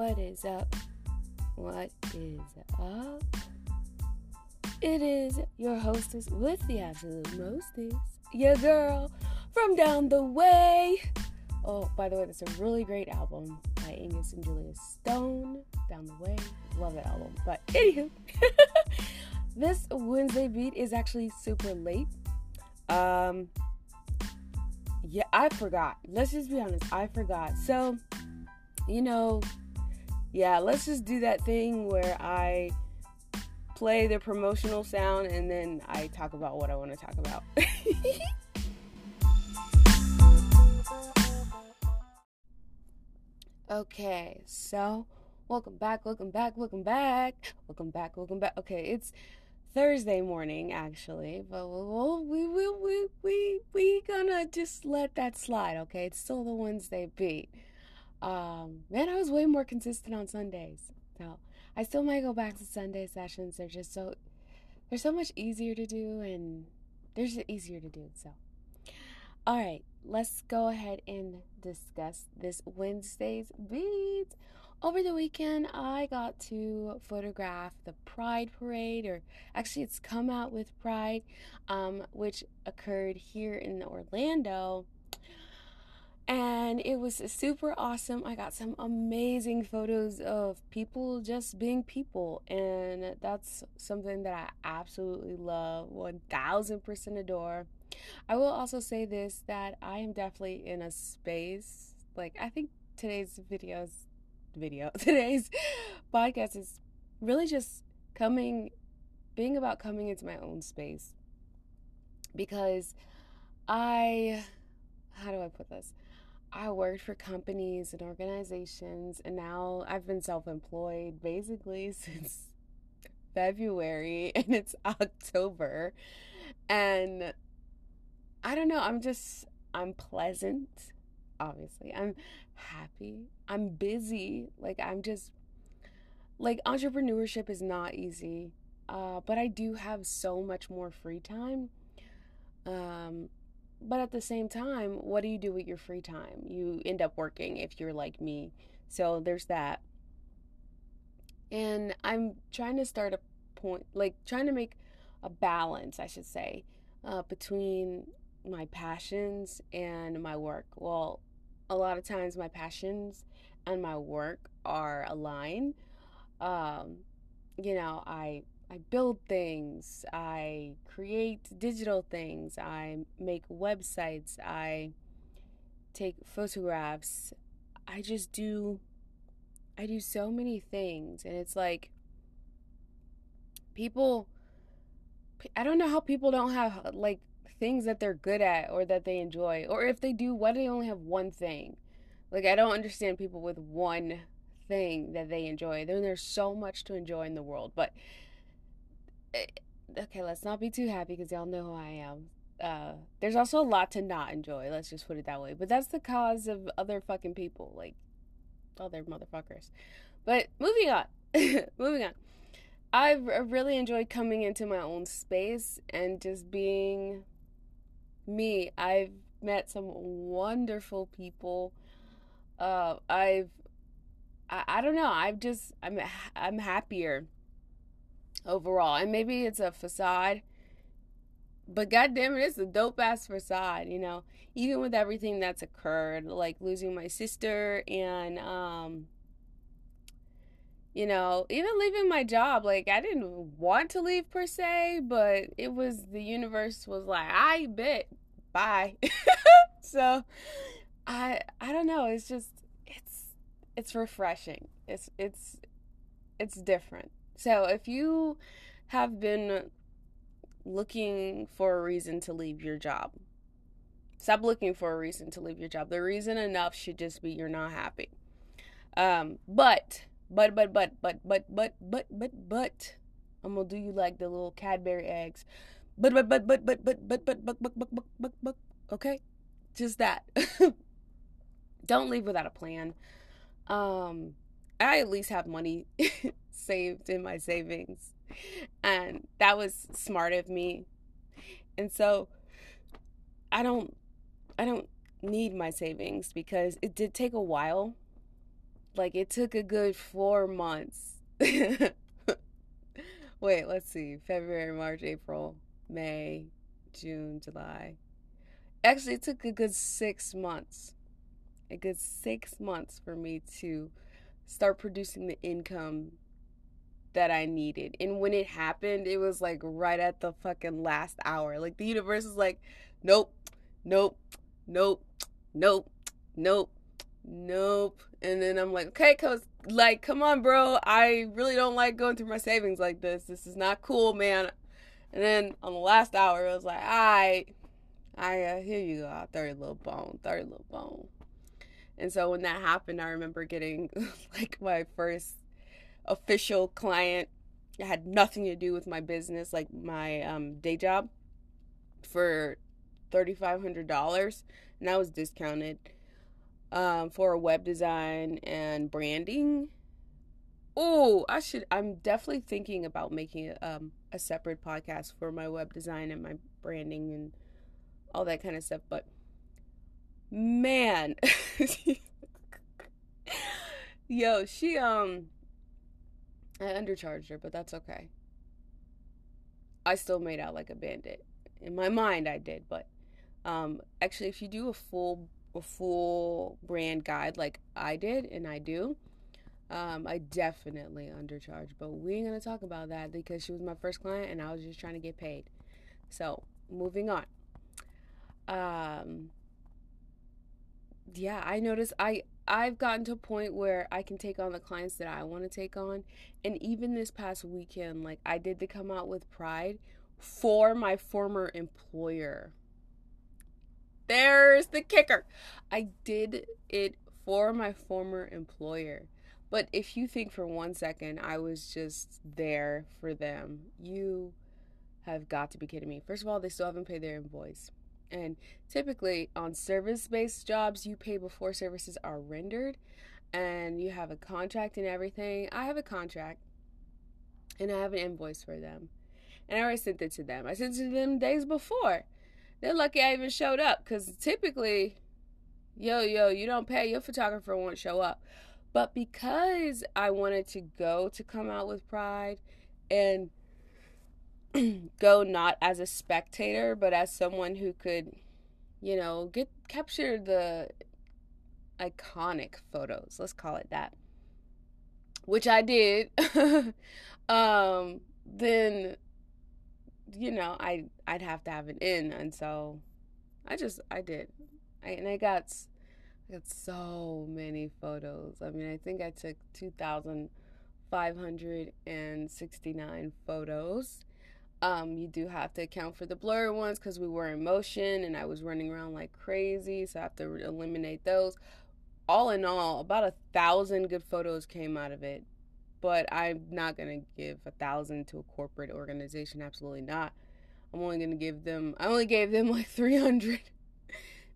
What is up? What is up? It is your hostess with the absolute mostest, your girl from down the way. Oh, by the way, that's a really great album by Angus and Julia Stone. Down the way, love that album. But anywho, this Wednesday beat is actually super late. Um, yeah, I forgot. Let's just be honest, I forgot. So, you know, yeah, let's just do that thing where I play the promotional sound and then I talk about what I want to talk about. okay, so welcome back, welcome back, welcome back, welcome back, welcome back. Okay, it's Thursday morning actually, but we'll, we we we we we gonna just let that slide. Okay, it's still the Wednesday beat. Um, man, I was way more consistent on Sundays. So I still might go back to Sunday sessions. They're just so they're so much easier to do, and they're just easier to do. So, all right, let's go ahead and discuss this Wednesday's beat. Over the weekend, I got to photograph the Pride Parade, or actually, it's come out with Pride, um, which occurred here in Orlando and it was super awesome. I got some amazing photos of people just being people, and that's something that I absolutely love, 1000% adore. I will also say this that I am definitely in a space like I think today's videos video today's podcast is really just coming being about coming into my own space because I how do I put this? I worked for companies and organizations, and now I've been self employed basically since February, and it's October. And I don't know, I'm just, I'm pleasant, obviously. I'm happy. I'm busy. Like, I'm just, like, entrepreneurship is not easy, uh, but I do have so much more free time. Um, but at the same time, what do you do with your free time? You end up working if you're like me. So there's that. And I'm trying to start a point, like trying to make a balance, I should say, uh, between my passions and my work. Well, a lot of times my passions and my work are aligned. Um, you know, I I build things, I create digital things, I make websites, I take photographs. I just do I do so many things and it's like people I don't know how people don't have uh, like things that they're good at or that they enjoy or if they do why do they only have one thing? Like I don't understand people with one thing that they enjoy. Then there's so much to enjoy in the world, but okay, let's not be too happy because y'all know who I am. Uh, there's also a lot to not enjoy. Let's just put it that way. But that's the cause of other fucking people, like other motherfuckers. But moving on, moving on. I've really enjoyed coming into my own space and just being me. I've met some wonderful people. Uh, I've, I, I don't know. I've just, I'm, I'm happier overall. And maybe it's a facade, but goddamn it, it's a dope ass facade, you know. Even with everything that's occurred, like losing my sister and um you know, even leaving my job, like I didn't want to leave per se, but it was the universe was like, I bet, bye. so I I don't know, it's just it's it's refreshing. It's it's it's different. So if you have been looking for a reason to leave your job, stop looking for a reason to leave your job. The reason enough should just be you're not happy. Um, but but but but but but but but but but I'm gonna do you like the little Cadbury eggs. But but but but but but but but but but but but but but okay, just that. Don't leave without a plan. Um, I at least have money saved in my savings. And that was smart of me. And so I don't I don't need my savings because it did take a while like it took a good four months. Wait, let's see. February, March, April, May, June, July. Actually, it took a good six months. A good six months for me to start producing the income that I needed. And when it happened, it was like right at the fucking last hour. Like the universe is like, nope, nope, nope, nope, nope, nope. And then I'm like, okay, cause like, come on, bro. I really don't like going through my savings like this. This is not cool, man. And then on the last hour, it was like, all right, I uh, here you go. A little bone, a little bone. And so when that happened, I remember getting like my first official client. It had nothing to do with my business, like my um, day job, for thirty five hundred dollars, and that was discounted um, for web design and branding. Oh, I should. I'm definitely thinking about making um, a separate podcast for my web design and my branding and all that kind of stuff. But man, yo, she um, I undercharged her, but that's okay. I still made out like a bandit. In my mind, I did, but um, actually, if you do a full a full brand guide like I did and I do, um, I definitely undercharged. But we ain't gonna talk about that because she was my first client and I was just trying to get paid. So moving on. Um, yeah, I noticed I I've gotten to a point where I can take on the clients that I want to take on, and even this past weekend, like I did the come out with pride for my former employer. There's the kicker. I did it for my former employer. But if you think for one second I was just there for them, you have got to be kidding me. First of all, they still haven't paid their invoice. And typically on service based jobs, you pay before services are rendered and you have a contract and everything. I have a contract and I have an invoice for them. And I already sent it to them. I sent it to them days before. They're lucky I even showed up because typically, yo, yo, you don't pay, your photographer won't show up. But because I wanted to go to come out with pride and go not as a spectator, but as someone who could, you know, get capture the iconic photos. Let's call it that. Which I did. um, then you know, I I'd have to have an in, and so I just I did, I, and I got I got so many photos. I mean, I think I took two thousand five hundred and sixty nine photos. Um, you do have to account for the blurry ones because we were in motion and I was running around like crazy, so I have to eliminate those. All in all, about a thousand good photos came out of it but I'm not gonna give a thousand to a corporate organization. Absolutely not. I'm only gonna give them. I only gave them like 300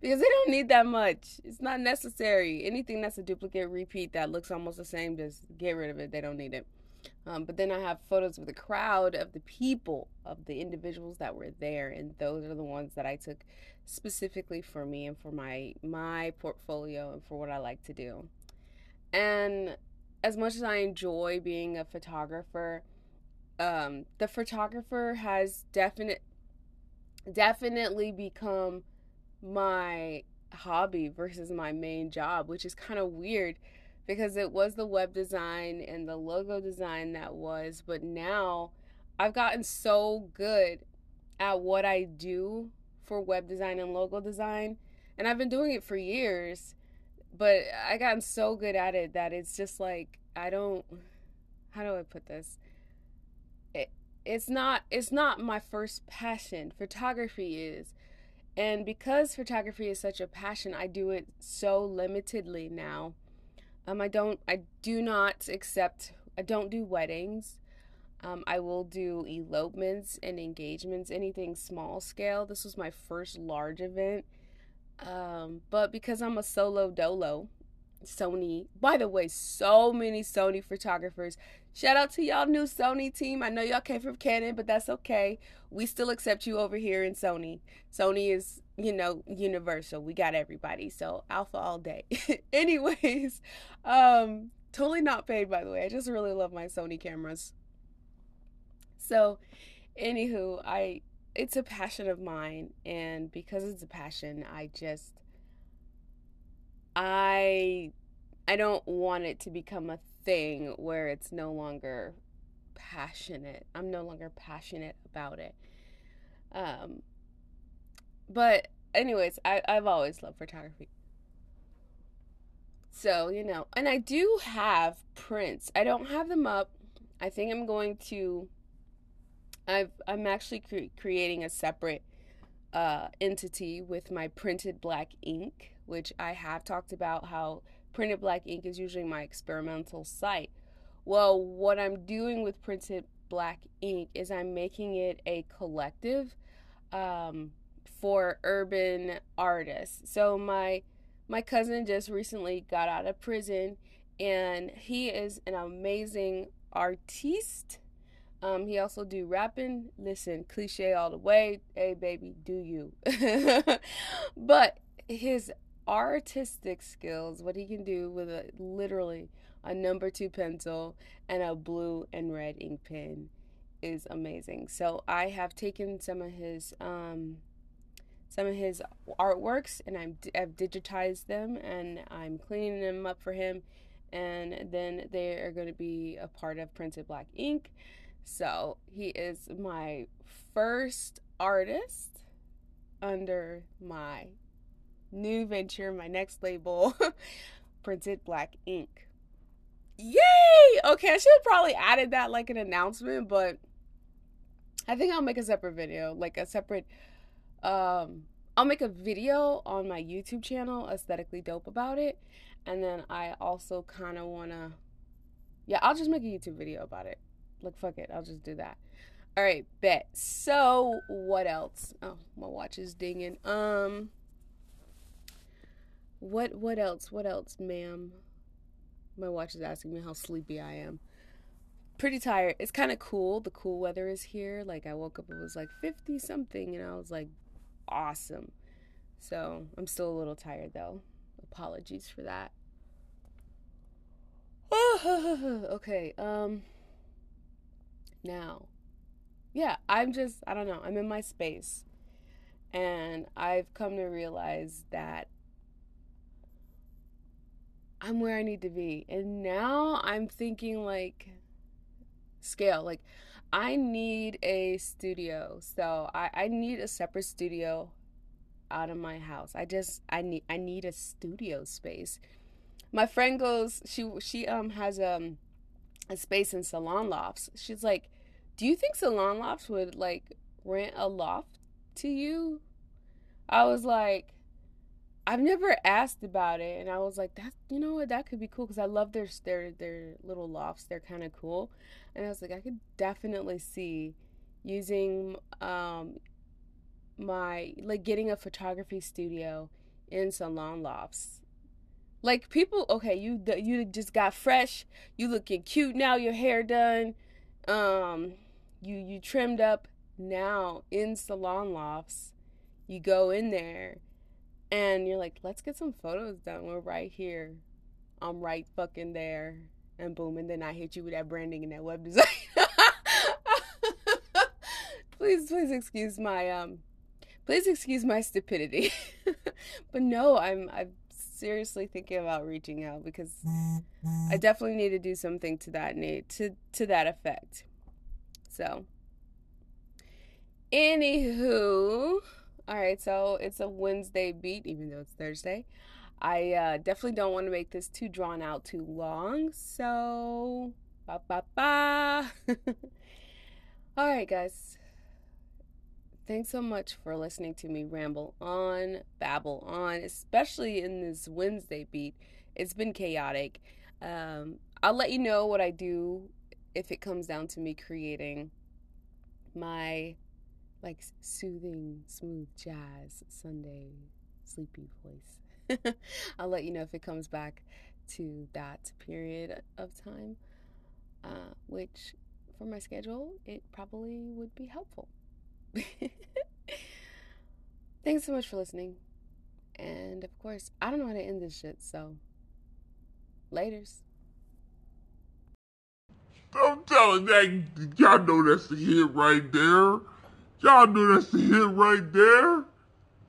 because they don't need that much. It's not necessary. Anything that's a duplicate repeat that looks almost the same, just get rid of it. They don't need it. Um, but then I have photos of the crowd, of the people, of the individuals that were there, and those are the ones that I took specifically for me and for my my portfolio and for what I like to do. And as much as I enjoy being a photographer, um, the photographer has definite definitely become my hobby versus my main job, which is kind of weird because it was the web design and the logo design that was, but now I've gotten so good at what I do for web design and logo design, and I've been doing it for years but I gotten so good at it that it's just like I don't how do I put this? It, it's not it's not my first passion. Photography is. And because photography is such a passion, I do it so limitedly now. Um I don't I do not accept I don't do weddings. Um, I will do elopements and engagements, anything small scale. This was my first large event um, but because I'm a solo dolo, Sony, by the way, so many Sony photographers Shout out to y'all new Sony team. I know y'all came from Canon, but that's okay. We still accept you over here in Sony. Sony is, you know, universal. We got everybody. So alpha all day. Anyways, um, totally not paid by the way. I just really love my Sony cameras. So, anywho, I it's a passion of mine, and because it's a passion, I just I I don't want it to become a thing where it's no longer passionate. I'm no longer passionate about it. Um, but anyways, I, I've always loved photography. So, you know, and I do have prints. I don't have them up. I think I'm going to I've I'm actually cre- creating a separate uh, entity with my printed black ink, which I have talked about how Printed Black Ink is usually my experimental site. Well, what I'm doing with Printed Black Ink is I'm making it a collective um, for urban artists. So my my cousin just recently got out of prison, and he is an amazing artiste. Um, he also do rapping. Listen, cliche all the way. Hey, baby, do you? but his artistic skills, what he can do with a literally a number two pencil and a blue and red ink pen is amazing. So I have taken some of his um, some of his artworks and I'm I've digitized them and I'm cleaning them up for him and then they are going to be a part of Printed Black Ink. So he is my first artist under my new venture, my next label, printed black ink. Yay! Okay, I should have probably added that like an announcement, but I think I'll make a separate video, like a separate um I'll make a video on my YouTube channel, aesthetically dope about it. And then I also kind of want to Yeah, I'll just make a YouTube video about it. Like fuck it, I'll just do that. All right, bet. So, what else? Oh, my watch is dinging. Um what what else? What else, ma'am? My watch is asking me how sleepy I am. Pretty tired. It's kind of cool. The cool weather is here. Like I woke up it was like 50 something and I was like awesome. So, I'm still a little tired though. Apologies for that. okay, um now. Yeah, I'm just I don't know. I'm in my space. And I've come to realize that I'm where I need to be. And now I'm thinking like scale. Like I need a studio. So I, I need a separate studio out of my house. I just I need I need a studio space. My friend goes she she um has um a space in salon lofts. She's like, "Do you think salon lofts would like rent a loft to you?" I was like, I've never asked about it, and I was like, "That you know what? That could be cool because I love their their their little lofts. They're kind of cool." And I was like, I could definitely see using um my like getting a photography studio in salon lofts. Like people, okay, you you just got fresh, you looking cute now, your hair done, um, you you trimmed up now in salon lofts. You go in there and you're like, let's get some photos done. We're right here. I'm right fucking there. And boom, and then I hit you with that branding and that web design. please, please excuse my um please excuse my stupidity. but no, I'm I'm seriously thinking about reaching out because I definitely need to do something to that need to to that effect. So anywho all right, so it's a Wednesday beat, even though it's Thursday. I uh, definitely don't want to make this too drawn out too long, so ba ba ba. All right, guys. Thanks so much for listening to me ramble on, babble on, especially in this Wednesday beat. It's been chaotic. Um, I'll let you know what I do if it comes down to me creating my like soothing, smooth jazz Sunday sleepy voice. I'll let you know if it comes back to that period of time. uh, which for my schedule, it probably would be helpful. Thanks so much for listening. And of course, I don't know how to end this shit, so laters. I'm telling that y'all know that's the hit right there. Y'all know that's the hit right there.